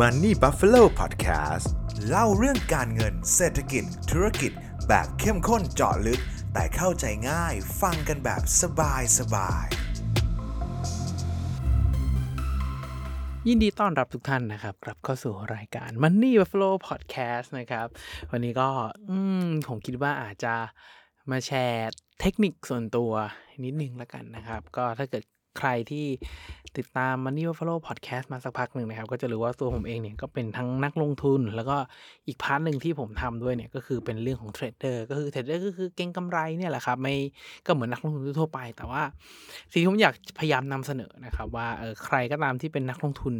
Money Buffalo Podcast เล่าเรื่องการเงินเศรษฐกิจ ธุรกิจ แบบเข้มข้นเจาะลึก แต่เข้าใจง่ายฟังกันแบบสบายสบายยินดีต้อนรับทุกท่านนะครับกลับเข้าสู่รายการ Money Buffalo Podcast นะครับ วันนี้ก็ผมคิดว่าอาจจะมาแชร์เทคนิคส่วนตัวนิดนึงแล้วกันนะครับ ก็ถ้าเกิดใครที่ ติดตาม Money Buffalo Podcast มาสักพักหนึ่งนะครับ ก็จะรู้ว่าตัวผมเองเนี่ยก็เป็นทั้งนักลงทุน แล้วก็อีก part หนึ่งที่ผมทำด้วยเนี่ยก็คือเป็นเรื่องของเทรดเดอร์ก็คือเทรดเดอร์ก็คือเก็งกำไรเนี่ยแหละครับไม่ก็เหมือนนักลงทุนทั่วไป แต่ว่าสิ่งที่ผมอยากพยายามนำเสนอนะครับว่าเออใครก็ตามที่เป็นนักลงทุน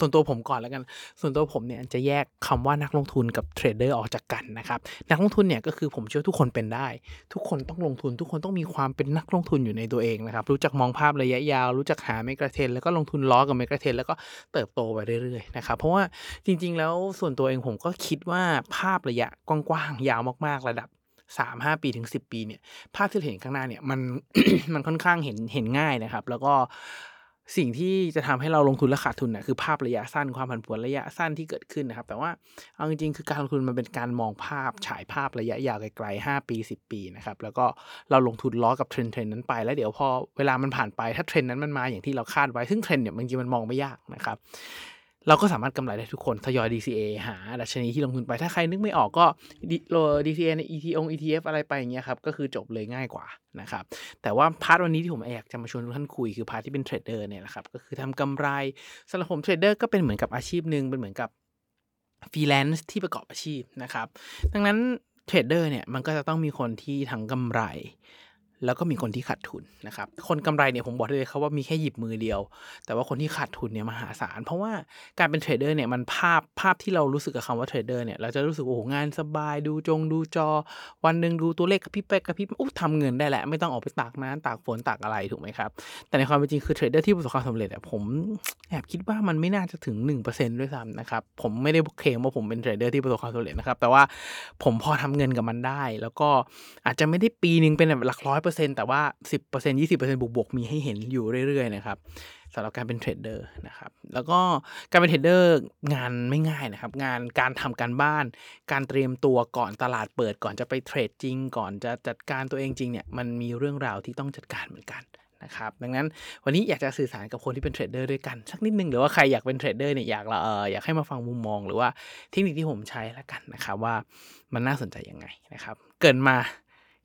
ส่วนตัวผมก่อนแล้วกัน ส่วนตัวผมเนี่ยจะแยกคำว่านักลงทุนกับเทรดเดอร์ออกจากกันนะครับนักลงทุนเนี่ยก็คือผมเชื่อทุกคนเป็นได้ ทุกคนต้องลงทุน ทุกคนต้องมีความเป็นนักลงทุนอยู่ในตัวเองนะครับรู้จักมองภาพระยะยาว รู้จักหาเมกะเทนแล้วก็ลงทุนล้อกับเมกะเทนแล้วก็เติบโตไปเรื่อยๆนะครับเพราะว่าจริง ๆ แล้วส่วนตัวเองผมก็คิดว่าภาพระยะกว้างๆยาวมาก ๆ ระดับสามห้าปีถึงสิบปีเนี่ยภาพที่เราเห็นข้างหน้าเนี่ยมันมันค่อนข้างเห็นเห็นง่ายนะครับ แล้วก็ สิ่งที่จะทำให้เราลงทุนและขาดทุนนะ่ะคือภาพระยะสั้นความผันผวนระยะสั้นที่เกิดขึ้นนะครับ แต่ว่าเอาจริงๆคือการลงทุนมันเป็นการมองภาพฉายภาพระยะยาวไกลๆห้าปีสิบปีนะครับแล้วก็เราลงทุนล้อกับเทรนด์เทรนด์นั้นไป แล้วเดี๋ยวพอเวลามันผ่านไปถ้าเทรนด์นั้นมันมาอย่างที่เราคาดไว้ซึ่งเทรนด์เนี่ยบางทีมันมองไม่ยากนะครับ เราก็สามารถกำไรได้ทุกคนทยอย DCA หาดัชนีที่ลงทุนไปถ้าใครนึกไม่ออกก็ลอง DCA ใน ETO ETF อะไรไปอย่างเงี้ยครับ ก็คือจบเลยง่ายกว่านะครับ แต่ว่า part วันนี้ที่ผมอยากจะมาชวนทุกท่านคุยคือ part ที่เป็นเทรดเดอร์เนี่ยแหละครับ ก็คือทำกำไรสำหรับผมเทรดเดอร์ก็เป็นเหมือนกับอาชีพหนึ่งเป็นเหมือนกับฟรีแลนซ์ที่ประกอบอาชีพนะครับ ดังนั้นเทรดเดอร์เนี่ยมันก็จะต้องมีคนที่ทั้งกำไร แล้วก็มีคนที่ขาดทุนนะครับ คนกำไรเนี่ยผมบอกได้เลยครับว่ามีแค่หยิบมือเดียว แต่ว่าคนที่ขาดทุนเนี่ยมหาศาล เพราะว่าการเป็นเทรดเดอร์เนี่ยมันภาพภาพที่เรารู้สึกกับคำว่าเทรดเดอร์เนี่ยเราจะรู้สึกว่าโอ้โหงานสบายดูจงดูจอ วันหนึ่งดูตัวเลขกระพริบไปกระพริบอู้ทำเงินได้แหละไม่ต้องออกไปตากน้ำตากฝนตากอะไรถูกไหมครับ แต่ในความเป็นจริงคือเทรดเดอร์ที่ประสบความสำเร็จอะผมแอบคิดว่ามันไม่น่าจะถึง 1%ด้วยซ้ำนะครับผมไม่ได้เคลมว่าผมเป็นเทรดเดอร์ที่ประสบความสำเร็จนะครับแต่ว่าผมพอทำเงินกับมันได้ แล้วก็อาจจะไม่ได้ปีนึงเป็นแบบหลักร้อยเปอร์เซ็นต์แต่ว่า 10% 20%บวกบวกมีให้เห็นอยู่เรื่อยๆนะครับสำหรับการเป็นเทรดเดอร์นะครับแล้วก็การเป็นเทรดเดอร์งานไม่ง่ายนะครับงานการทำการบ้าน การเตรียมตัวก่อนตลาดเปิดก่อนจะไปเทรดจริง ก่อนจะจัดการตัวเองจริงเนี่ยมันมีเรื่องราวที่ต้องจัดการเหมือนกันนะครับดังนั้นวันนี้อยากจะสื่อสารกับคนที่เป็นเทรดเดอร์ด้วยกันสักนิดนึงหรือว่าใครอยากเป็นเทรดเดอร์เนี่ยอยากเอออยากให้มาฟังมุมมองหรือว่าเทคนิคที่ผมใช้แล้วกันนะครับว่ามันน่าสนใจยังไงนะครับเกริ่นมา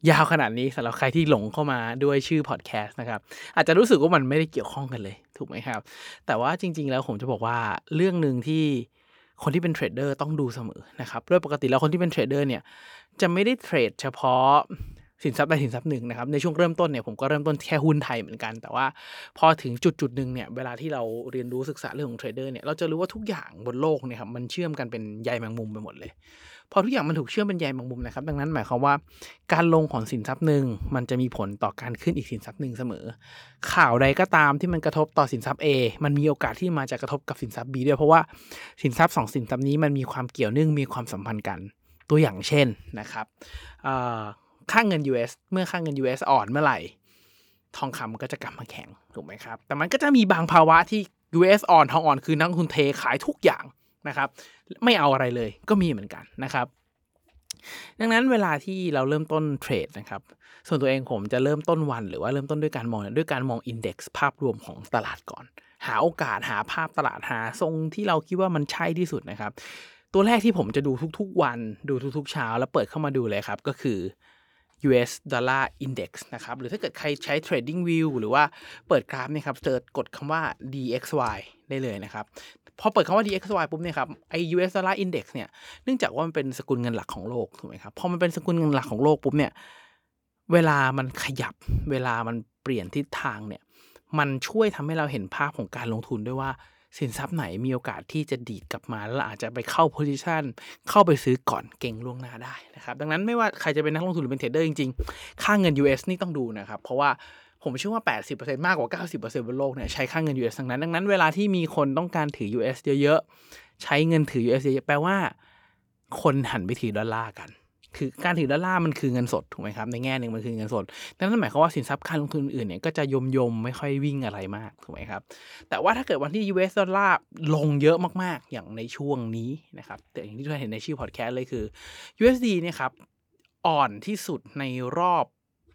ยาวขนาดนี้สำหรับใครที่หลงเข้ามาด้วยชื่อพอดแคสต์นะครับ อาจจะรู้สึกว่ามันไม่ได้เกี่ยวข้องกันเลย ถูกไหมครับ แต่ว่าจริง ๆ แล้วผมจะบอกว่าเรื่องหนึ่งที่คนที่เป็นเทรดเดอร์ต้องดูเสมอนะครับโดยปกติแล้วคนที่เป็นเทรดเดอร์เนี่ยจะไม่ได้เทรดเฉพาะสินทรัพย์ใดสินทรัพย์หนึ่งนะครับในช่วงเริ่มต้นเนี่ยผมก็เริ่มต้นแค่หุ้นไทยเหมือนกัน แต่ว่าพอถึงจุดจุดหนึ่งเนี่ยเวลาที่เราเรียนรู้ศึกษาเรื่องของเทรดเดอร์เนี่ยเราจะรู้ว่าทุกอย่างบนโลกเนี่ยครับมันเชื่อมกันเป็นใยแมงมุมไปหมดเลย พอทุกอย่างมันถูกเชื่อมเป็นใยแมงมุมนะครับ ดังนั้นหมายความว่า การลงของสินทรัพย์หนึ่งมันจะมีผลต่อการขึ้นอีกสินทรัพย์หนึ่งเสมอ ข่าวใดก็ตามที่มันกระทบต่อสินทรัพย์ A มันมีโอกาสที่มาจะกระทบกับสินทรัพย์ B ด้วยเพราะว่าสินทรัพย์สองสินทรัพย์นี้มันมีความเกี่ยวเนื่องมีความสัมพันธ์กัน ตัวอย่างเช่นนะครับค่าเงิน US เมื่อค่าเงิน US อ่อนเมื่อไหร่ ทองคำก็จะกลับมาแข็งถูกไหมครับ แต่มันก็จะมีบางภาวะที่ US อ่อนทองอ่อนคือนักลงทุนเทขายทุกอย่าง นะครับ ไม่เอาอะไรเลยก็มีเหมือนกันนะครับ ดังนั้นเวลาที่เราเริ่มต้นเทรดนะครับ ส่วนตัวเองผมจะเริ่มต้นวันหรือว่าเริ่มต้นด้วยการมองด้วยการมองอินเด็กซ์ภาพรวมของตลาดก่อน หาโอกาสหาภาพตลาดหาทรงที่เราคิดว่ามันใช่ที่สุดนะครับ ตัวแรกที่ผมจะดูทุกๆวันดูทุกๆเช้า แล้วเปิดเข้ามาดูเลยครับก็คือ US Dollar Index นะครับ หรือถ้าเกิดใครใช้ Trading View หรือว่าเปิดกราฟเนี่ยครับเจอกดคำว่า DXY ได้เลยนะครับ พอเปิดคำว่า DXY ปุ๊บเนี่ยครับไอ US Dollar Index เนี่ยเนื่องจากว่ามันเป็นสกุลเงินหลักของโลกถูกไหมครับพอมันเป็นสกุลเงินหลักของโลกปุ๊บเนี่ยเวลามันขยับเวลามันเปลี่ยนทิศทางเนี่ยมันช่วยทำให้เราเห็นภาพของการลงทุนด้วยว่าสินทรัพย์ไหนมีโอกาสที่จะดีดกลับมาแล้วอาจจะไปเข้า position เข้าไปซื้อก่อนเก็งล่วงหน้าได้นะครับดังนั้นไม่ว่าใครจะเป็นนักลงทุนหรือเป็นเทรดเดอร์จริงๆ ค่าเงิน US นี่ต้องดูนะครับ เพราะว่า ผมเชื่อว่า 80%มากกว่า 90%บนโลกเนี่ยใช้ค่าเงิน US ทั้งนั้น ดังนั้นเวลาที่มีคนต้องการถือ US เยอะๆ ใช้เงินถือ US เยอะๆ แปลว่า คนหันไปถือดอลลาร์กัน คือการถือดอลลาร์มันคือเงินสดถูกไหมครับ ในแง่หนึ่งมันคือเงินสด ดังนั้นหมายความว่าสินทรัพย์การลงทุนอื่นเนี่ยก็จะย่อมย่อมไม่ค่อยวิ่งอะไรมากถูกไหมครับ แต่ว่าถ้าเกิดวันที่ US ดอลลาร์ลงเยอะมากๆ อย่างในช่วงนี้นะครับ แต่อย่างที่ทุกท่านเห็นในชื่อพอดแคสต์เลยคือ USD เนี่ยครับอ่อนที่สุดในรอบ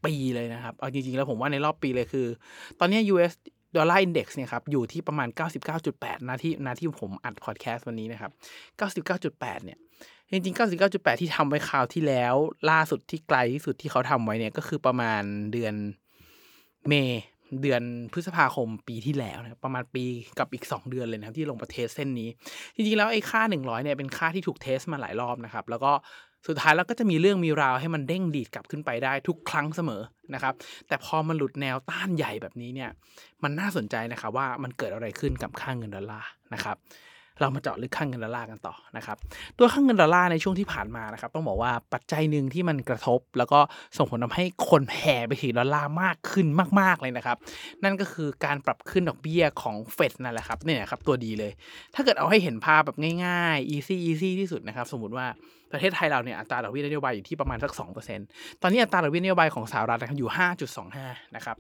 ปีเลยนะครับ เอาจริง ๆ แล้วผมว่าในรอบปีเลยคือ ตอนนี้ US ดอลลาร์อินเด็กซ์เนี่ยครับอยู่ที่ประมาณ 99.8นาที่นาที่ผมอัดพอดแคสต์วันนี้นะครับ 99.8 เนี่ย จริง ๆ 99.8 ที่ทำไว้คราวที่แล้ว ล่าสุดที่ไกลที่สุดที่เขาทำไว้เนี่ยก็คือประมาณเดือนเมษเดือนพฤษภาคมปีที่แล้วนะประมาณปีกับอีก 2 เดือนเลยนะครับที่ลงมา test เส้นนี้ จริงๆแล้วไอ้ค่า 100เนี่ยเป็นค่าที่ถูก test มาหลายรอบนะครับ แล้วก็ สุดท้ายแล้วก็จะมีเรื่องมีราวให้มันเด้งดีดกลับขึ้นไปได้ทุกครั้งเสมอนะครับ แต่พอมันหลุดแนวต้านใหญ่แบบนี้เนี่ย มันน่าสนใจนะครับว่ามันเกิดอะไรขึ้นกับค่าเงินดอลลาร์นะครับ เรามาเจาะลึกค่าเงินดอลลาร์กันต่อนะครับ ตัวค่าเงินดอลลาร์ในช่วงที่ผ่านมานะครับต้องบอกว่าปัจจัยหนึ่งที่มันกระทบ แล้วก็ส่งผลทาให้คนแห่ไปถือดอลลาร์มากขึ้นมาก ๆเลยนะครับ นั่นก็คือการปรับขึ้นดอกเบี้ยของเฟดนั่นแหละครับเนี่ยครับตัวดีเลย ถ้าเกิดเอาให้เห็นภาพแบบง่ายๆ easy easy ที่สุดนะครับ สมมติว่าประเทศไทยเราเนี่ยอัตราดอกเบี้ยนโยบายอยู่ที่ประมาณสัก 2%ตอนนี้อัตราดอกเบี้ยนโยบายของสหรัฐนะครับอยู่ 5.25 นะครับ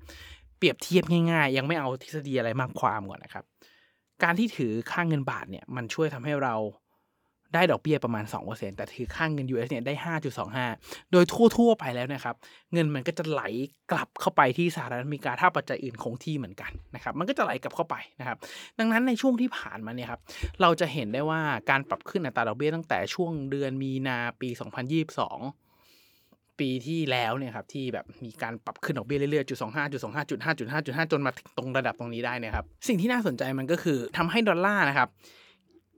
เปรียบเทียบง่ายๆ ยังไม่เอาทฤษฎีอะไรมากความก่อนนะครับ การที่ถือค่างเงินบาทเนี่ยมันช่วยทำให้เราได้ดอกเบี้ยประมาณ 2%แต่ถือค่างเงิน US เนี่ยได้ 5.25 โดยทั่ว ๆ ไปแล้วนะครับ เงินมันก็จะไหลกลับเข้าไปที่สหรัฐอเมริกาถ้าปัจจัยอื่นคงที่เหมือนกันนะครับ มันก็จะไหลกลับเข้าไปนะครับ ดังนั้นในช่วงที่ผ่านมาเนี่ยครับ เราจะเห็นได้ว่าการปรับขึ้นอัตราดอกเบี้ยตั้งแต่ช่วงเดือนมีนาปี 2022 ปีที่แล้วเนี่ยครับที่แบบมีการปรับขึ้นดอกเบี้ยเรื่อยๆจุดสองห้าจุดสองห้าจุดห้าจุดห้าจุดห้าจนมาถึงตรงระดับตรงนี้ได้นี่ยครับสิ่งที่น่าสนใจมันก็คือทำให้ดอลลาร์นะครับ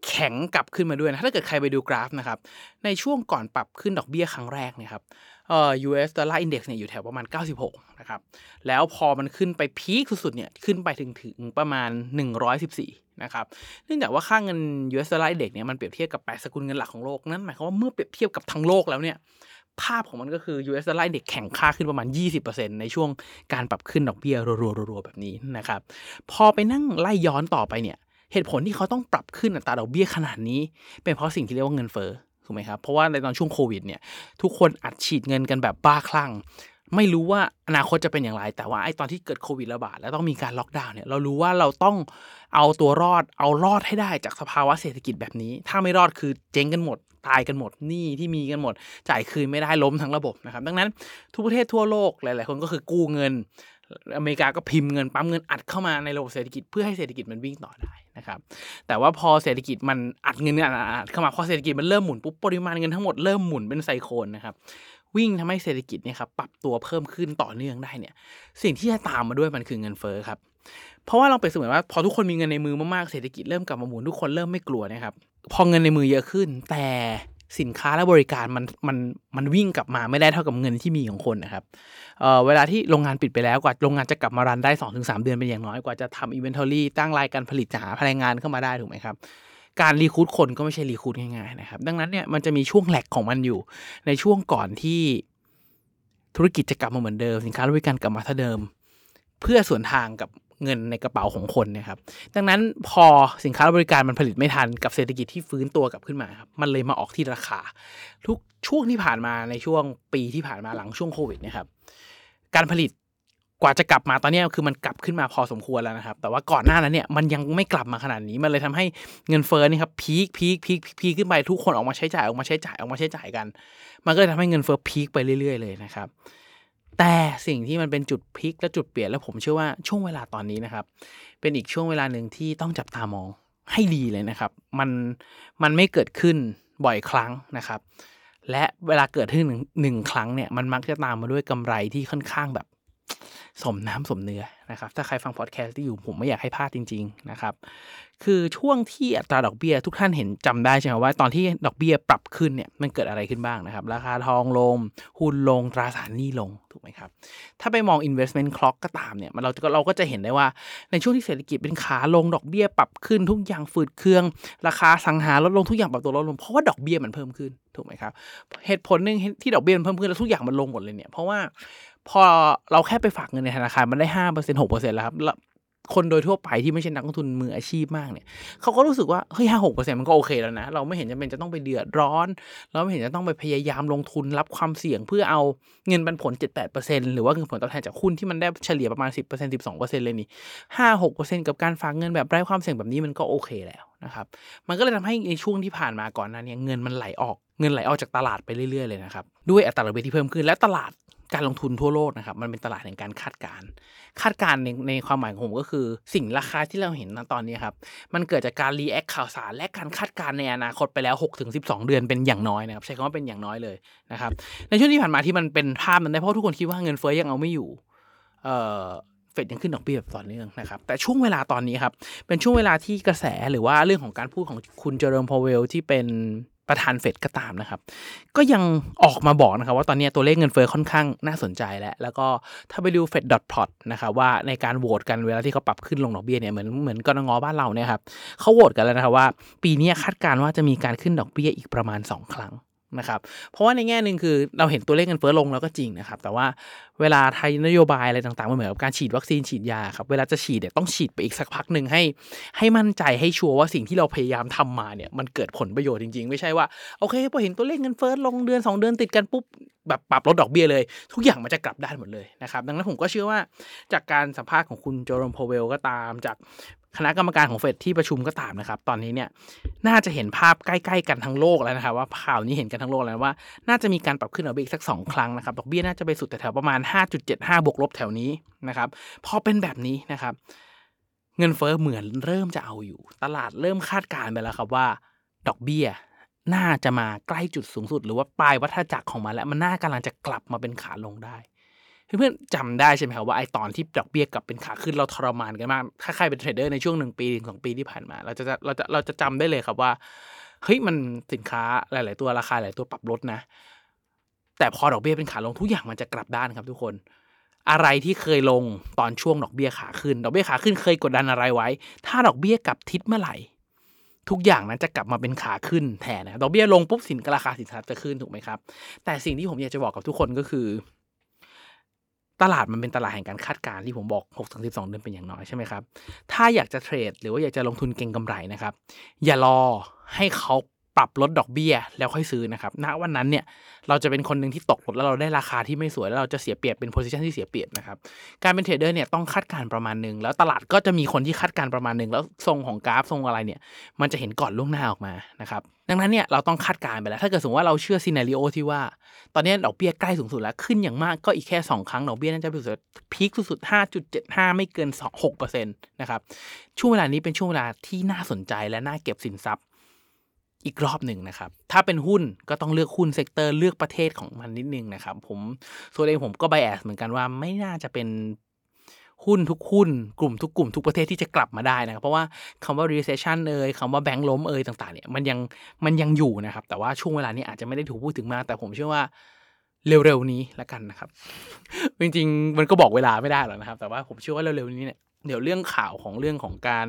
แข็งกลับขึ้นมาด้วยนะถ้าเกิดใครไปดูกราฟนะครับในช่วงก่อนปรับขึ้นดอกเบี้ยครั้งแรกเนี่ยครับเอ่อ US Dollar Index เนี่ยอยู่แถวประมาณ 96 นะครับ แล้วพอมันขึ้นไปพีคสุดๆเนี่ยขึ้นไปถึงถึงประมาณ 114 นะครับ เนื่องจากว่าค่าเงิน US Dollar Index เนี่ยมันเปรียบเทียบกับ8สกุลเงินหลักของโลก นั่นหมายความว่าเมื่อเปรียบเทียบกับทั้งโลกแล้วเนี่ย ภาพของมันก็คือ US Dollar Index แข่งค่าขึ้นประมาณ 20%ในช่วงการปรับขึ้นดอกเบี้ยรัวๆแบบนี้นะครับ พอไปนั่งไล่ย้อนต่อไปเนี่ย เหตุผลที่เขาต้องปรับขึ้นอัตราดอกเบี้ยขนาดนี้ เป็นเพราะสิ่งที่เรียกว่าเงินเฟ้อถูกไหมครับ เพราะว่าในตอนช่วงโควิดเนี่ยทุกคนอัดฉีดเงินกันแบบบ้าคลั่ง ไม่รู้ว่าอนาคตจะเป็นอย่างไร แต่ว่าไอ้ตอนที่เกิดโควิดระบาดแล้วต้องมีการล็อกดาวน์เนี่ยเรารู้ว่าเราต้องเอาตัวรอดเอารอดให้ได้จากสภาวะเศรษฐกิจแบบนี้ ถ้าไม่รอดคือเจ๊งกันหมด ตายกันหมดหนี้ที่มีกันหมด จ่ายคืนไม่ได้ล้มทั้งระบบนะครับดังนั้นทุกประเทศทั่วโลกหลาย ๆ คนก็คือกู้เงิน อเมริกาก็พิมพ์เงินปั๊มเงินอัดเข้ามาในระบบเศรษฐกิจเพื่อให้เศรษฐกิจมันวิ่งต่อได้นะครับแต่ว่าพอเศรษฐกิจมันอัดเงินอัดเข้ามาพอเศรษฐกิจมันเริ่มหมุนปุ๊บปริมาณเงินทั้งหมดเริ่มหมุนเป็นไซโคลนะครับ วิ่งทำให้เศรษฐกิจเนี่ยครับปรับตัวเพิ่มขึ้นต่อเนื่องได้เนี่ย สิ่งที่จะตามมาด้วยมันคือเงินเฟ้อครับ เพราะว่าเราไปเสมือนว่าพอทุกคนมีเงินในมือมากๆเศรษฐกิจเริ่มกลับมาหมุนทุกคนเริ่มไม่กลัวนะครับพอเงินในมือเยอะขึ้น แต่สินค้าและบริการมันมันมันวิ่งกลับมาไม่ได้เท่ากับเงินที่มีของคนนะครับเเวลาที่โรงงานปิดไปแล้วกว่าโรงงานจะกลับมารันได้ 2-3 เดือนเป็นอย่างน้อยกว่าจะทำอินเวนทอรี่ตั้งรายการผลิตจะหาพลังงานเข้ามาได้ถูกไหมครับ การรีคูดคนก็ไม่ใช่รีคูดง่ายๆนะครับ ดังนั้นเนี่ยมันจะมีช่วงแหลกของมันอยู่ ในช่วงก่อนที่ธุรกิจจะกลับมาเหมือนเดิม สินค้าและบริการกลับมาเท่าเดิม เพื่อส่วนทางกับเงินในกระเป๋าของคนนะครับ ดังนั้นพอสินค้าและบริการมันผลิตไม่ทันกับเศรษฐกิจที่ฟื้นตัวกลับขึ้นมาครับมันเลยมาออกที่ราคา ทุกช่วงที่ผ่านมาในช่วงปีที่ผ่านมาหลังช่วงโควิดนะครับการผลิต กว่าจะกลับมาตอนนี้คือมันกลับขึ้นมาพอสมควรแล้วนะครับ แต่ว่าก่อนหน้านั้นเนี่ยมันยังไม่กลับมาขนาดนี้มันเลยทำให้เงินเฟ้อนี่ครับพีคพีคพีคพีคขึ้นไปทุกคนออกมาใช้จ่ายออกมาใช้จ่ายออกมาใช้จ่ายกัน มันก็เลยทำให้เงินเฟ้อพีคไปเรื่อย ๆ เลยนะครับ แต่สิ่งที่มันเป็นจุดพลิกและจุดเปลี่ยนแล้วผมเชื่อว่าช่วงเวลาตอนนี้นะครับ เป็นอีกช่วงเวลาหนึ่งที่ต้องจับตามองให้ดีเลยนะครับ มันมันไม่เกิดขึ้นบ่อยครั้งนะครับและเวลาเกิดขึ้นหนึ่งครั้งเนี่ยมันมักจะตามมาด้วยกำไรที่ค่อนข้างแบบ สมน้ำสมเนื้อนะครับ ถ้าใครฟังพอดแคสต์ที่อยู่ผมไม่อยากให้พลาดจริง ๆ นะครับ คือช่วงที่อัตราดอกเบี้ยทุกท่านเห็นจำได้ใช่ไหมว่า ตอนที่ดอกเบี้ยปรับขึ้นเนี่ยมันเกิดอะไรขึ้นบ้างนะครับ ราคาทองลง หุ้นลงตราสารหนี้ลงถูกไหมครับ ถ้าไปมอง investment clock ก็ตามเนี่ยมันเราเราก็จะเห็นได้ว่าในช่วงที่เศรษฐกิจเป็นขาลงดอกเบี้ยปรับขึ้นทุกอย่างฝืดเครื่อง ราคาสังหาลดลงทุกอย่างปรับตัวลดลงเพราะว่าดอกเบี้ยมันเพิ่มขึ้นถูกไหมครับเหตุผลหนึ่งที่ดอกเบี้ยมันเพิ่มขึ้นแล้วทุกอย่างมันลงหมดเลยเนี่ยเพราะว่า พอเราแค่ไปฝากเงินในธนาคารมันได้ห้าเปอร์เซ็นหกเปอร์เซ็นแล้วครับคนโดยทั่วไปที่ไม่ใช่นักลงทุนมืออาชีพมากเนี่ยเขาก็รู้สึกว่าเฮ้ยห้าหกเปอร์เซ็นต์มันก็โอเคแล้วนะ เราไม่เห็นจำเป็นจะต้องไปเดือดร้อน เราไม่เห็นจะต้องไปพยายามลงทุนรับความเสี่ยงเพื่อเอาเงินปันผลเจ็ดแปดเปอร์เซ็นหรือว่าเงินผลตอบแทนจากหุ้นที่มันได้เฉลี่ยประมาณสิบเปอร์เซ็นต์สิบสองเปอร์เซ็นต์เลยนี่ห้าหกเปอร์เซ็นต์กับการฝากเงินแบบไร้ความเสี่ยงแบบนี้มันก็โอเคแล้วนะครับมันก็เลยทำให้ในช่วงที่ผ่านมาก่อนนั้นเนี่ยเงินมันไหลออกเงินไหลออกจากตลาดไปเรื่อยๆเลยนะครับด้วยอัตราดอกเบี้ยที่เพิ่มขึ้นและตลาด การลงทุนทั่วโลกนะครับ มันเป็นตลาดแห่งการคาดการณ์คาดการณ์ในในความหมายของผมก็คือ สิ่งราคาที่เราเห็นณตอนนี้ครับ มันเกิดจากการ react ข่าวสาร และการคาดการณ์ในอนาคตไปแล้ว6ถึง12เดือนเป็นอย่างน้อยนะครับ ใช้คำว่าเป็นอย่างน้อยเลยนะครับ ในช่วงที่ผ่านมาที่มันเป็นภาพนั้นได้เพราะทุกคนคิดว่าเงินเฟ้อยังเอาไม่อยู่ เอ่อเฟดยังขึ้นดอกเบี้ยแบบต่อเนื่องนะครับ แต่ช่วงเวลาตอนนี้ครับ เป็นช่วงเวลาที่กระแสหรือว่าเรื่องของการพูดของคุณเจอโรมพาวเวลที่เป็น ประธานเฟดก็ตามนะครับ ก็ยังออกมาบอกนะครับว่าตอนนี้ตัวเลขเงินเฟ้อค่อนข้างน่าสนใจแล้ว แล้วก็ถ้าไปดู Fed dot plot นะครับว่าในการโหวตกันเวลาที่เขาปรับขึ้นลงดอกเบี้ยเนี่ยเหมือนเหมือนกนง.บ้านเราเนี่ยครับเขาโหวตกันแล้วนะครับว่า ปีนี้คาดการณ์ว่าจะมีการขึ้นดอกเบี้ยอีกประมาณ 2 ครั้ง นะครับ เพราะว่าในแง่หนึ่งคือเราเห็นตัวเลขเงินเฟ้อลงแล้วก็จริงนะครับ แต่ว่าเวลาไทยนโยบายอะไรต่างๆมันเหมือนกับการฉีดวัคซีนฉีดยาครับ เวลาจะฉีดเนี่ยต้องฉีดไปอีกสักพักหนึ่งให้ ให้มั่นใจให้ชัวร์ว่าสิ่งที่เราพยายามทำมาเนี่ยมันเกิดผลประโยชน์จริง ๆ ไม่ใช่ว่าโอเคพอเห็นตัวเลขเงินเฟ้อลงเดือน 2 เดือนติดกันปุ๊บ แบบปรับลดดอกเบี้ยเลย ทุกอย่างมันจะกลับด้านหมดเลยนะครับดังนั้นผมก็เชื่อว่าจากการสัมภาษณ์ของคุณโจรมโพเวลก็ตามจากคณะกรรมการของเฟดที่ประชุมก็ตามนะครับ ตอนนี้เนี่ยน่าจะเห็นภาพใกล้ๆกันทั้งโลกแล้วนะครับ ว่าข่าวนี้เห็นกันทั้งโลกแล้วว่า น่าจะมีการปรับขึ้นดอกเบี้ยอีกสัก 2 ครั้งนะครับดอกเบี้ยน่าจะไปสุดแถวประมาณ 5.75 บวกลบแถวนี้นะครับพอเป็นแบบนี้นะครับ เงินเฟ้อเหมือนเริ่มจะเอาอยู่ ตลาดเริ่มคาดการณ์ไปแล้วครับว่า ดอกเบี้ย น่าจะมาใกล้จุดสูงสุด หรือว่าปลายวัฏจักรของมันแล้วมันน่ากำลังจะกลับมาเป็นขาลงได้เพื่อนๆจำได้ใช่ไหมครับว่าไอตอนที่ดอกเบี้ยกลับเป็นขาขึ้นเราทรมานกันมาก ถ้าใครเป็นเทรดเดอร์ในช่วงหนึ่งปีถึงสองปีที่ผ่านมา เราจะเราจะเราจะจำได้เลยครับว่าเฮ้ยมันสินค้าหลาย ๆ ตัวราคาหลายตัวปรับลดนะ แต่พอดอกเบี้ยเป็นขาลงทุกอย่างมันจะกลับด้านครับทุกคน อะไรที่เคยลงตอนช่วงดอกเบี้ยขาขึ้น ดอกเบี้ยขาขึ้นเคยกดดันอะไรไว้ ถ้าดอกเบี้ยกลับทิศเมื่อไหร่ ทุกอย่างนั้นจะกลับมาเป็นขาขึ้นแทนนะดอกเบี้ยลงปุ๊บสินราคาสินทรัพย์จะขึ้นถูกไหมครับ แต่สิ่งที่ผมอยากจะบอกกับทุกคนก็คือ ตลาดมันเป็นตลาดแห่งการคาดการณ์ที่ผมบอก6ถึง12เดือนเป็นอย่างน้อยใช่ไหมครับ ถ้าอยากจะเทรดหรือว่าอยากจะลงทุนเก็งกำไรนะครับ อย่ารอให้เขา ปรับลดดอกเบี้ยแล้วค่อยซื้อนะครับณวันนั้นเนี่ยเราจะเป็นคนหนึ่งที่ตกรถแล้วเราได้ราคาที่ไม่สวยแล้วเราจะเสียเปรียบเป็น position ที่เสียเปรียบนะครับการเป็นเทรดเดอร์เนี่ยต้องคาดการณ์ประมาณหนึ่งแล้วตลาดก็จะมีคนที่คาดการณ์ประมาณหนึ่งแล้วทรงของกราฟทรงอะไรเนี่ยมันจะเห็นก่อนล่วงหน้าออกมานะครับดังนั้นเนี่ยเราต้องคาดการณ์ไปแล้ว ถ้าเกิดสมมติว่าเราเชื่อ scenario ที่ว่า ตอนนี้ดอกเบี้ยใกล้สูงสุดแล้วขึ้นอย่างมากก็อีกแค่ 2 ครั้งดอกเบี้ยน่าจะไปสุด peak สุดๆ5.75 ไม่เกิน6%นะครับช่วงเวลานี้เป็นช่วงเวลาที่น่าสนใจและน่าเก็บสินทรัพย์ อีกรอบหนึ่งนะครับ ถ้าเป็นหุ้นก็ต้องเลือกหุ้น sector เลือกประเทศของมันนิดนึงนะครับ ผมส่วนเองผมก็ bias เหมือนกันว่าไม่น่าจะเป็นหุ้นทุกหุ้นกลุ่มทุกกลุ่มทุกประเทศที่จะกลับมาได้นะครับ เพราะว่าคำว่า recession เอ่ยคำว่าแบงก์ล้มเอ่ยต่างๆเนี่ยมันยังมันยังอยู่นะครับ แต่ว่าช่วงเวลานี้อาจจะไม่ได้ถูกพูดถึงมากแต่ผมเชื่อว่าเร็วๆนี้ละกันนะครับ จริงๆ มันก็บอกเวลาไม่ได้หรอกนะครับ แต่ว่าผมเชื่อว่าเร็วๆนี้เนี่ย เดี๋ยวเรื่องข่าวของเรื่องของการ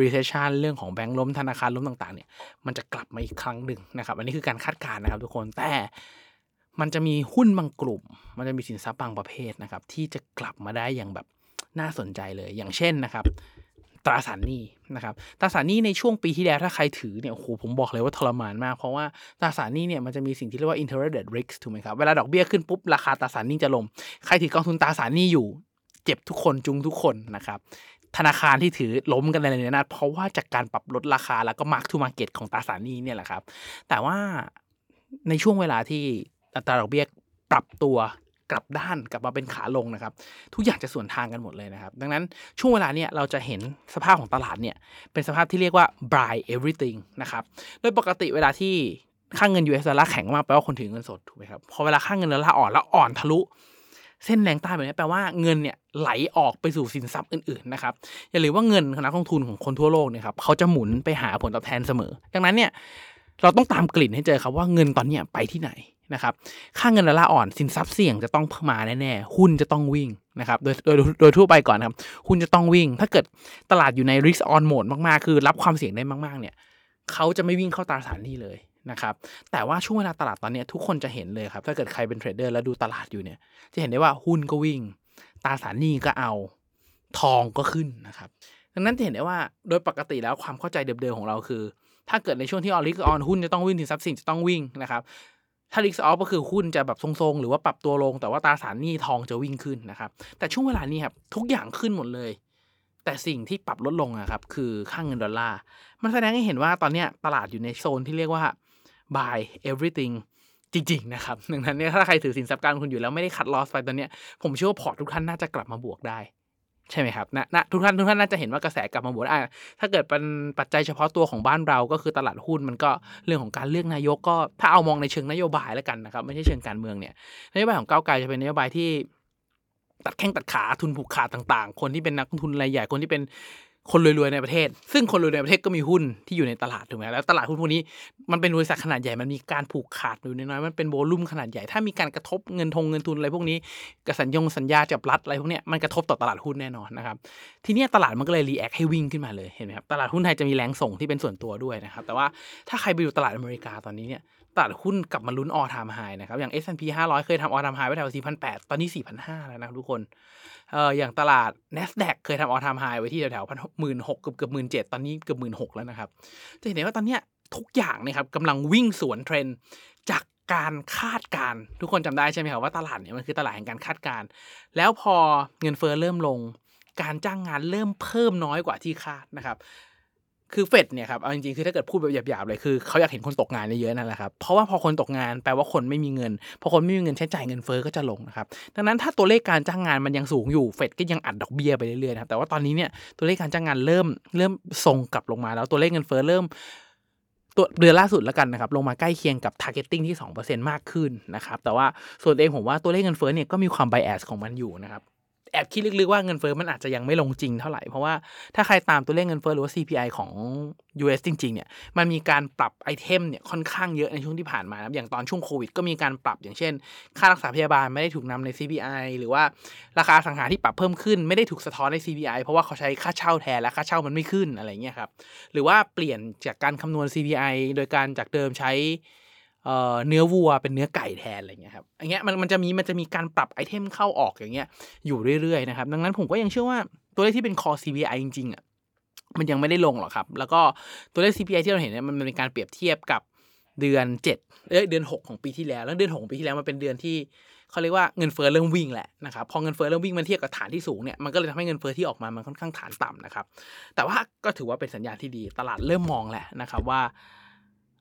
recession เรื่องของแบงก์ล้มธนาคารล้มต่างๆเนี่ยมันจะกลับมาอีกครั้งหนึ่งนะครับ อันนี้คือการคาดการณ์นะครับทุกคนแต่มันจะมีหุ้นบางกลุ่ม มันจะมีสินทรัพย์บางประเภทนะครับ ที่จะกลับมาได้อย่างแบบน่าสนใจเลยอย่างเช่นนะครับ ตราสารหนี้นะครับตราสารหนี้ในช่วงปีที่แล้วถ้าใครถือเนี่ยโอ้โหผมบอกเลยว่าทรมานมากเพราะว่าตราสารหนี้เนี่ยมันจะมีสิ่งที่เรียกว่า interest rate risk ถูกไหมครับเวลาดอกเบี้ยขึ้นปุ๊บราคาตราสารหนี้จะลงใครถือกองทุนตราสารหนี้อยู่ เจ็บทุกคนจุงทุกคนนะครับธนาคารที่ถือล้มกันในระนาดเพราะว่าจากการปรับลดราคาแล้วก็มาร์กทูมาร์เก็ตของตราสารนี้เนี่ยแหละครับ แต่ว่าในช่วงเวลาที่อัตราดอกเบี้ยปรับตัวกลับด้านกลับมาเป็นขาลงนะครับ ทุกอย่างจะส่วนทางกันหมดเลยนะครับ ดังนั้นช่วงเวลาเนี่ยเราจะเห็นสภาพของตลาดเนี่ยเป็นสภาพที่เรียกว่า buy everything นะครับโดยปกติเวลาที่ค่าเงิน US ดอลลาร์แข็งมากแปลว่าคนถือเงินสดถูกไหมครับพอเวลาค่าเงินดอลลาร์อ่อนแล้วอ่อนทะลุ เส้นแรงใต้แบบนี้แปลว่าเงินเนี่ยไหลออกไปสู่สินทรัพย์อื่นๆนะครับอย่าลืมว่าเงินนักลงทุนของคนทั่วโลกเนี่ยครับเขาจะหมุนไปหาผลตอบแทนเสมอ ดังนั้นเนี่ยเราต้องตามกลิ่นให้เจอครับว่าเงินตอนนี้ไปที่ไหนนะครับค่าเงินดอลลาร์อ่อนสินทรัพย์เสี่ยงจะต้องมาแน่ๆหุ้นจะต้องวิ่งนะครับโดยโดยโดยทั่วไปก่อนครับหุ้นจะต้องวิ่ง ถ้าเกิดตลาดอยู่ใน risk on mode มากๆ คือรับความเสี่ยงได้มากๆเนี่ยเขาจะไม่วิ่งเข้าตราสารนี้เลย นะครับแต่ว่าช่วงเวลาตลาดตอนนี้ทุกคนจะเห็นเลยครับถ้าเกิดใครเป็นเทรดเดอร์แล้วดูตลาดอยู่เนี่ยจะเห็นได้ว่าหุ้นก็วิ่งตราสารหนี้ก็เอาทองก็ขึ้นนะครับดังนั้นจะเห็นได้ว่าโดยปกติแล้วความเข้าใจเดิมๆของเราคือ ถ้าเกิดในช่วงที่ออริกออนหุ้นจะต้องวิ่งถึงทรัพย์สินจะต้องวิ่งนะครับถ้าริกออฟก็คือหุ้นจะแบบทรงๆ หรือว่าปรับตัวลง แต่ว่าตราสารหนี้ทองจะวิ่งขึ้นนะครับแต่ช่วงเวลานี้ครับทุกอย่างขึ้นหมดเลย แต่สิ่งที่ปรับลดลงอะครับคือค่างเงินดอลลาร์มันแสดงให้เห็นว่าตอนนี้ตลาดอยู่ในโซนที่เรียกว่า buy everything จริง ๆ นะครับ ดังนั้นเนี่ยถ้าใครถือสินทรัพย์การลงทุนอยู่แล้วไม่ได้คัดลอสไปตอนเนี้ยผมเชื่อว่าพอร์ตทุกท่านน่าจะกลับมาบวกได้ ใช่ไหมครับนะนะทุกท่านทุกท่านน่าจะเห็นว่ากระแสกลับมาบวกอะถ้าเกิดเป็นปัจจัยเฉพาะตัวของบ้านเราก็คือตลาดหุ้นมันก็เรื่องของการเลือกนายกก็ถ้าเอามองในเชิงนโยบายแล้วกันนะครับ ไม่ใช่เชิงการเมืองเนี่ยนโยบายของก้าวไกลจะเป็นนโยบายที่ตัดแข้งตัดขาทุนผูกขาดต่าง ๆ คนที่เป็นนักลงทุนรายใหญ่คนที่เป็น คนรวยๆในประเทศ ซึ่งคนรวยในประเทศก็มีหุ้นที่อยู่ในตลาดถูกไหมแล้วตลาดหุ้นพวกนี้มันเป็นบริษัทขนาดใหญ่มันมีการผูกขาดอยู่น้อยๆมันเป็นโวลุ่มขนาดใหญ่ถ้ามีการกระทบเงินทงเงินทุนอะไรพวกนี้กระสัญญงสัญญาจับรัฐอะไรพวกนี้มันกระทบต่อตลาดหุ้นแน่นอนนะครับทีนี้ตลาดมันก็เลย react ให้วิ่งขึ้นมาเลยเห็นไหมครับตลาดหุ้นไทยจะมีแรงส่งที่เป็นส่วนตัวด้วยนะครับแต่ว่าถ้าใครไปดูตลาดอเมริกาตอนนี้เนี่ย ตลาดหุ้นกลับมาลุ้น all-time high นะครับ อย่าง S&P 500 เคยทำ all-time high ไว้แถว4,800 ตอนนี้ 4,500 แล้วนะครับทุกคนเอ่ออย่างตลาด NASDAQ เคยทำ all-time high ไว้ที่แถวๆพันหมื่นหกเกือบเกือบหมื่นเจ็ดตอนนี้เกือบหมื่นหกแล้วนะครับ จะเห็นได้ว่าตอนเนี้ยทุกอย่างนะครับกำลังวิ่งสวนเทรนด์จากการคาดการทุกคนจำได้ใช่ไหมครับว่าตลาดเนี่ยมันคือตลาดแห่งการคาดการ แล้วพอเงินเฟ้อเริ่มลง การจ้างงานเริ่มเพิ่มน้อยกว่าที่คาดนะครับ คือเฟดเนี่ยครับเอาจริงๆคือถ้าเกิดพูดแบบหยาบๆเลยคือเขาอยากเห็นคนตกงานเยอะๆนั่นแหละครับเพราะว่าพอคนตกงานแปลว่าคนไม่มีเงินพอคนไม่มีเงินใช้จ่ายเงินเฟ้อก็จะลงนะครับดังนั้นถ้าตัวเลขการจ้างงานมันยังสูงอยู่เฟดก็ยังอัดดอกเบี้ยไปเรื่อยๆนะครับแต่ว่าตอนนี้เนี่ยตัวเลขการจ้างงานเริ่มเริ่มทรงกลับลงมาแล้วตัวเลขเงินเฟ้อเริ่มตัวเดือนล่าสุดแล้วกันนะครับ ลงมาใกล้เคียงกับ targeting ที่ 2%มากขึ้นนะครับ แต่ว่าส่วนเองผมว่าตัวเลขเงินเฟ้อเนี่ยก็มีความ bias ของมันอยู่นะครับ แอบคิดลึกๆว่าเงินเฟ้อมันอาจจะยังไม่ลงจริงเท่าไหร่ เพราะว่าถ้าใครตามตัวเลขเงินเฟ้อหรือว่า CPI ของ US จริง ๆ เนี่ย มันมีการปรับไอเทมเนี่ยค่อนข้างเยอะในช่วงที่ผ่านมานะอย่างตอนช่วงโควิดก็มีการปรับอย่างเช่น ค่ารักษาพยาบาลไม่ได้ถูกนำใน CPI หรือว่าราคาสังหารที่ปรับเพิ่มขึ้นไม่ได้ถูกสะท้อนใน CPI เพราะว่าเขาใช้ค่าเช่าแทนและค่าเช่ามันไม่ขึ้นอะไรเงี้ยครับ หรือว่าเปลี่ยนจากการคำนวณ CPI โดยการจากเดิมใช้ เนื้อวัวเป็นเนื้อไก่แทนอะไรเงี้ยครับอย่างเงี้ยมันมันจะมีมันจะมีการปรับไอเทมเข้าออกอย่างเงี้ยอยู่เรื่อยๆนะครับดังนั้นผมก็ยังเชื่อว่าตัวเลขที่เป็น core CPI จริงๆอะมันยังไม่ได้ลงหรอกครับ แล้วก็ตัวเลข CPI ที่เราเห็นเนี่ยมันเป็นการเปรียบเทียบกับเดือน7เอ้ยเดือน 6 ของปีที่แล้ว แล้วเดือน6ของปีที่แล้วมันเป็นเดือนที่เขาเรียกว่าเงินเฟ้อเริ่มวิ่งแหละนะครับพอเงินเฟ้อเริ่มวิ่งมันเทียบกับฐานที่สูงเนี่ยมันก็เลยทำให้เงินเฟ้อที่ออกมามันค่อนข้างฐานต่ำนะครับแต่ว่าก็ถือว่าเป็นสัญญาณที่ดีตลาดเริ่มมองแหละนะครับว่า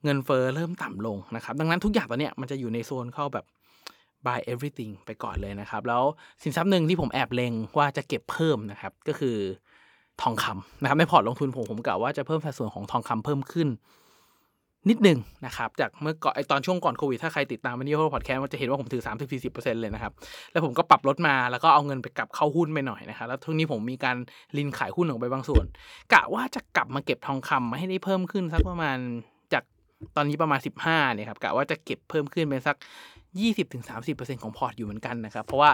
เงินเฟ้อเริ่มต่ำลงนะครับ ดังนั้นทุกอย่างตอนเนี้ยมันจะอยู่ในโซนเข้าแบบ buy everything ไปก่อนเลยนะครับ แล้วสินทรัพย์หนึ่งที่ผมแอบเลงว่าจะเก็บเพิ่มนะครับ ก็คือทองคำนะครับในพอร์ตลงทุนผมผมกะว่าจะเพิ่มสัดส่วนของทองคำเพิ่มขึ้น นิดหนึ่งนะครับ จากเมื่อก่อนไอตอนช่วงก่อนโควิดถ้าใครติดตามวันนี้พอดแคสต์มันจะเห็นว่าผมถือ 3 0 40 เลยนะครับ แล้วผมก็ปรับลดมาแล้วก็เอาเงินไปกลับเข้าหุ้นไปหน่อยนะครับ แล้วทุกนี้ผมมีการลินขายหุ้นออกไปบางส่วน กะว่าจะกลับมาเก็บทองคำมาให้ได้เพิ่มขึ้นสักประมาณ ตอนนี้ประมาณ 15เนี่ยครับกะว่าจะเก็บเพิ่มขึ้นเป็นสัก 20-30%ของพอร์ตอยู่เหมือนกันนะครับ เพราะว่า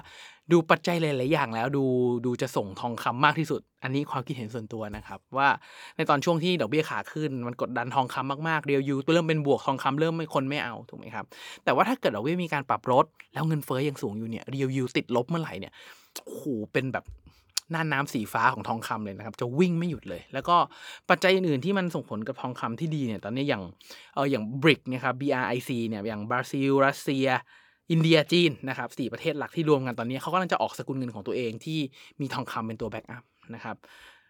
ดูปัจจัยหลาย ๆ อย่างแล้วดูดูจะส่งทองคำมากที่สุด อันนี้ความคิดเห็นส่วนตัวนะครับ ว่าในตอนช่วงที่ดอกเบี้ยขาขึ้น มันกดดันทองคำมาก ๆ เรียวยูตัวเริ่มเป็นบวกทองคำเริ่มไม่คนไม่เอาถูกไหมครับ แต่ว่าถ้าเกิดดอกเบี้ยมีการปรับลดแล้วเงินเฟ้อยังสูงอยู่เนี่ยเรียวยูติดลบเมื่อไหร่เนี่ยโอ้โหเป็นแบบ น่านน้ำสีฟ้าของทองคำเลยนะครับ จะวิ่งไม่หยุดเลย แล้วก็ปัจจัยอื่นๆที่มันส่งผลกับทองคำที่ดีเนี่ยตอนนี้อย่างเอออย่าง BRIC นี่ยครับ BRIC เนี่ยอย่างบราซิลรัสเซีย อินเดียจีนนะครับสี่ประเทศหลักที่รวมกันตอนนี้เขากำลังจะออกสกุลเงินของตัวเองที่มีทองคำเป็นตัว backup นะครับ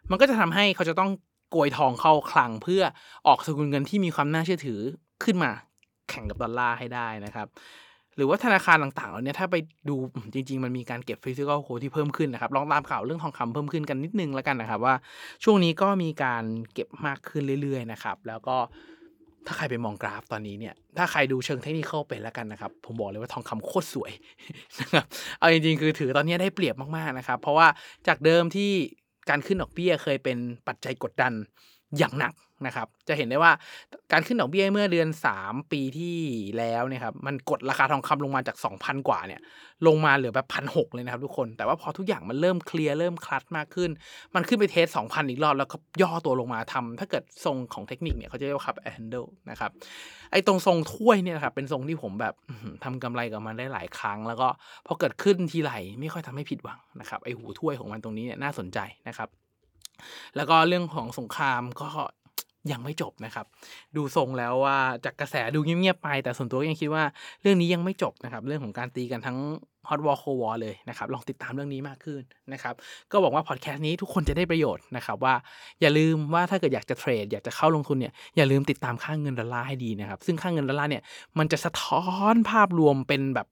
มันก็จะทำให้เขาจะต้องโกยทองเข้าคลังเพื่อออกสกุลเงินที่มีความน่าเชื่อถือขึ้นมาแข่งกับดอลลาร์ให้ได้นะครับ หรือว่าธนาคารต่างๆเหล่านี้ถ้าไปดูจริง ๆ มันมีการเก็บ physical gold ที่เพิ่มขึ้นนะครับลองตามข่าวเรื่องทองคำเพิ่มขึ้นกันนิดนึงแล้วกันนะครับว่าช่วงนี้ก็มีการเก็บมากขึ้นเรื่อยๆนะครับแล้วก็ถ้าใครไปมองกราฟตอนนี้เนี่ย ถ้าใครดูเชิงเทคนิคเป็นแล้วกันนะครับ ผมบอกเลยว่าทองคำโคตรสวยนะครับ เอาจริงๆ คือถือตอนนี้ได้เปรียบมากๆนะครับ เพราะว่าจากเดิมที่การขึ้นดอกเบี้ยเคยเป็นปัจจัยกดดัน อย่างหนักนะครับ จะเห็นได้ว่าการขึ้นดอกเบี้ยเมื่อเดือน 3 ปีที่แล้วเนี่ยครับมันกดราคาทองคำลงมาจาก 2,000 กว่าเนี่ยลงมาเหลือแบบพันหเลยนะครับทุกคน แต่ว่าพอทุกอย่างมันเริ่มเคลียร์เริ่มคลัดมากขึ้น มันขึ้นไปเทส 2,000 อีกรอบ แล้วก็ย่อตัวลงมาทำถ้าเกิดทรงของเทคนิคเนี่ยเขาจะเรียกว่าคับแอนเดิลนะครับไอ้ตรงทรงถ้วยเนี่ยครับเป็นทรงที่ผมแบบทำกำไรกับมันได้หลายครั้ง แล้วก็พอเกิดขึ้นทีไรไม่ค่อยทำให้ผิดหวังนะครับไอ้หูถ้วยของมันตรงนี้เนี่ยน่าสนใจนะครับ แล้วก็เรื่องของสงครามก็ยังไม่จบนะครับ ดูทรงแล้วว่าจากกระแสดูเงียบๆไป แต่ส่วนตัวยังคิดว่าเรื่องนี้ยังไม่จบนะครับ เรื่องของการตีกันทั้ง hot war cold war เลยนะครับ ลองติดตามเรื่องนี้มากขึ้นนะครับ ก็บอกว่าพอดแคสต์นี้ทุกคนจะได้ประโยชน์นะครับว่าอย่าลืมว่าถ้าเกิดอยากจะเทรด อยากจะเข้าลงทุนเนี่ยอย่าลืมติดตามค่าเงินดอลลาร์ให้ดีนะครับ ซึ่งค่าเงินดอลลาร์เนี่ยมันจะสะท้อนภาพรวมเป็นแบบ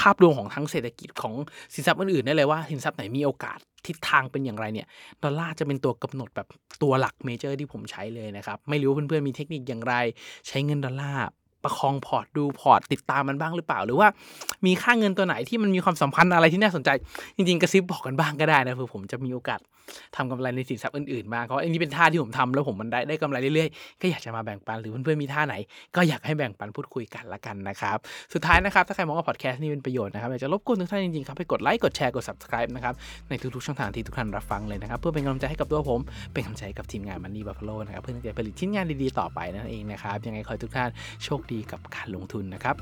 ภาพรวมของทั้งเศรษฐกิจของสินทรัพย์อื่นๆได้เลยว่าสินทรัพย์ไหนมีโอกาส ทิศทางเป็นอย่างไรเนี่ยดอลลาร์จะเป็นตัวกำหนดแบบตัวหลัก major ที่ผมใช้เลยนะครับ ไม่รู้เพื่อนๆมีเทคนิคอย่างไร ใช้เงินดอลลาร์ ประคองพอร์ตดูพอร์ตติดตามมันบ้างหรือเปล่า หรือว่ามีค่าเงินตัวไหนที่มันมีความสัมพันธ์อะไรที่น่าสนใจ จริง ๆ กระซิบบอกกันบ้างก็ได้นะเพื่อผมจะมีโอกาสทำกำไรในสินทรัพย์อื่นๆบ้างเพราะอันนี้เป็นท่าที่ผมทำแล้วผมมันได้ได้กำไรเรื่อยๆ ก็อยากจะมาแบ่งปันหรือเพื่อนๆมีท่าไหน ก็อยากให้แบ่งปันพูดคุยกันละกันนะครับสุดท้ายนะครับถ้าใครมองว่าพอดแคสต์นี้เป็นประโยชน์นะครับอยากจะรบกวนทุกท่านจริงๆครับไปกดไลค์กดแชร์กด subscribe นะครับในทุกๆช่องทางที่ทุกท่านรับฟังเลยนะครับเพื่อเป็นกำลังใจให้กับตัวผมเป็นกำลังใจกับทีมงานมันนี่บัฟฟาโลนะครับเพื่อที่จะผลิตชิ้นงานดีๆต่อไปนั่นเองนะครับยังไงขอให้ทุกท่านโชคดีกับการลงทุนนะครับ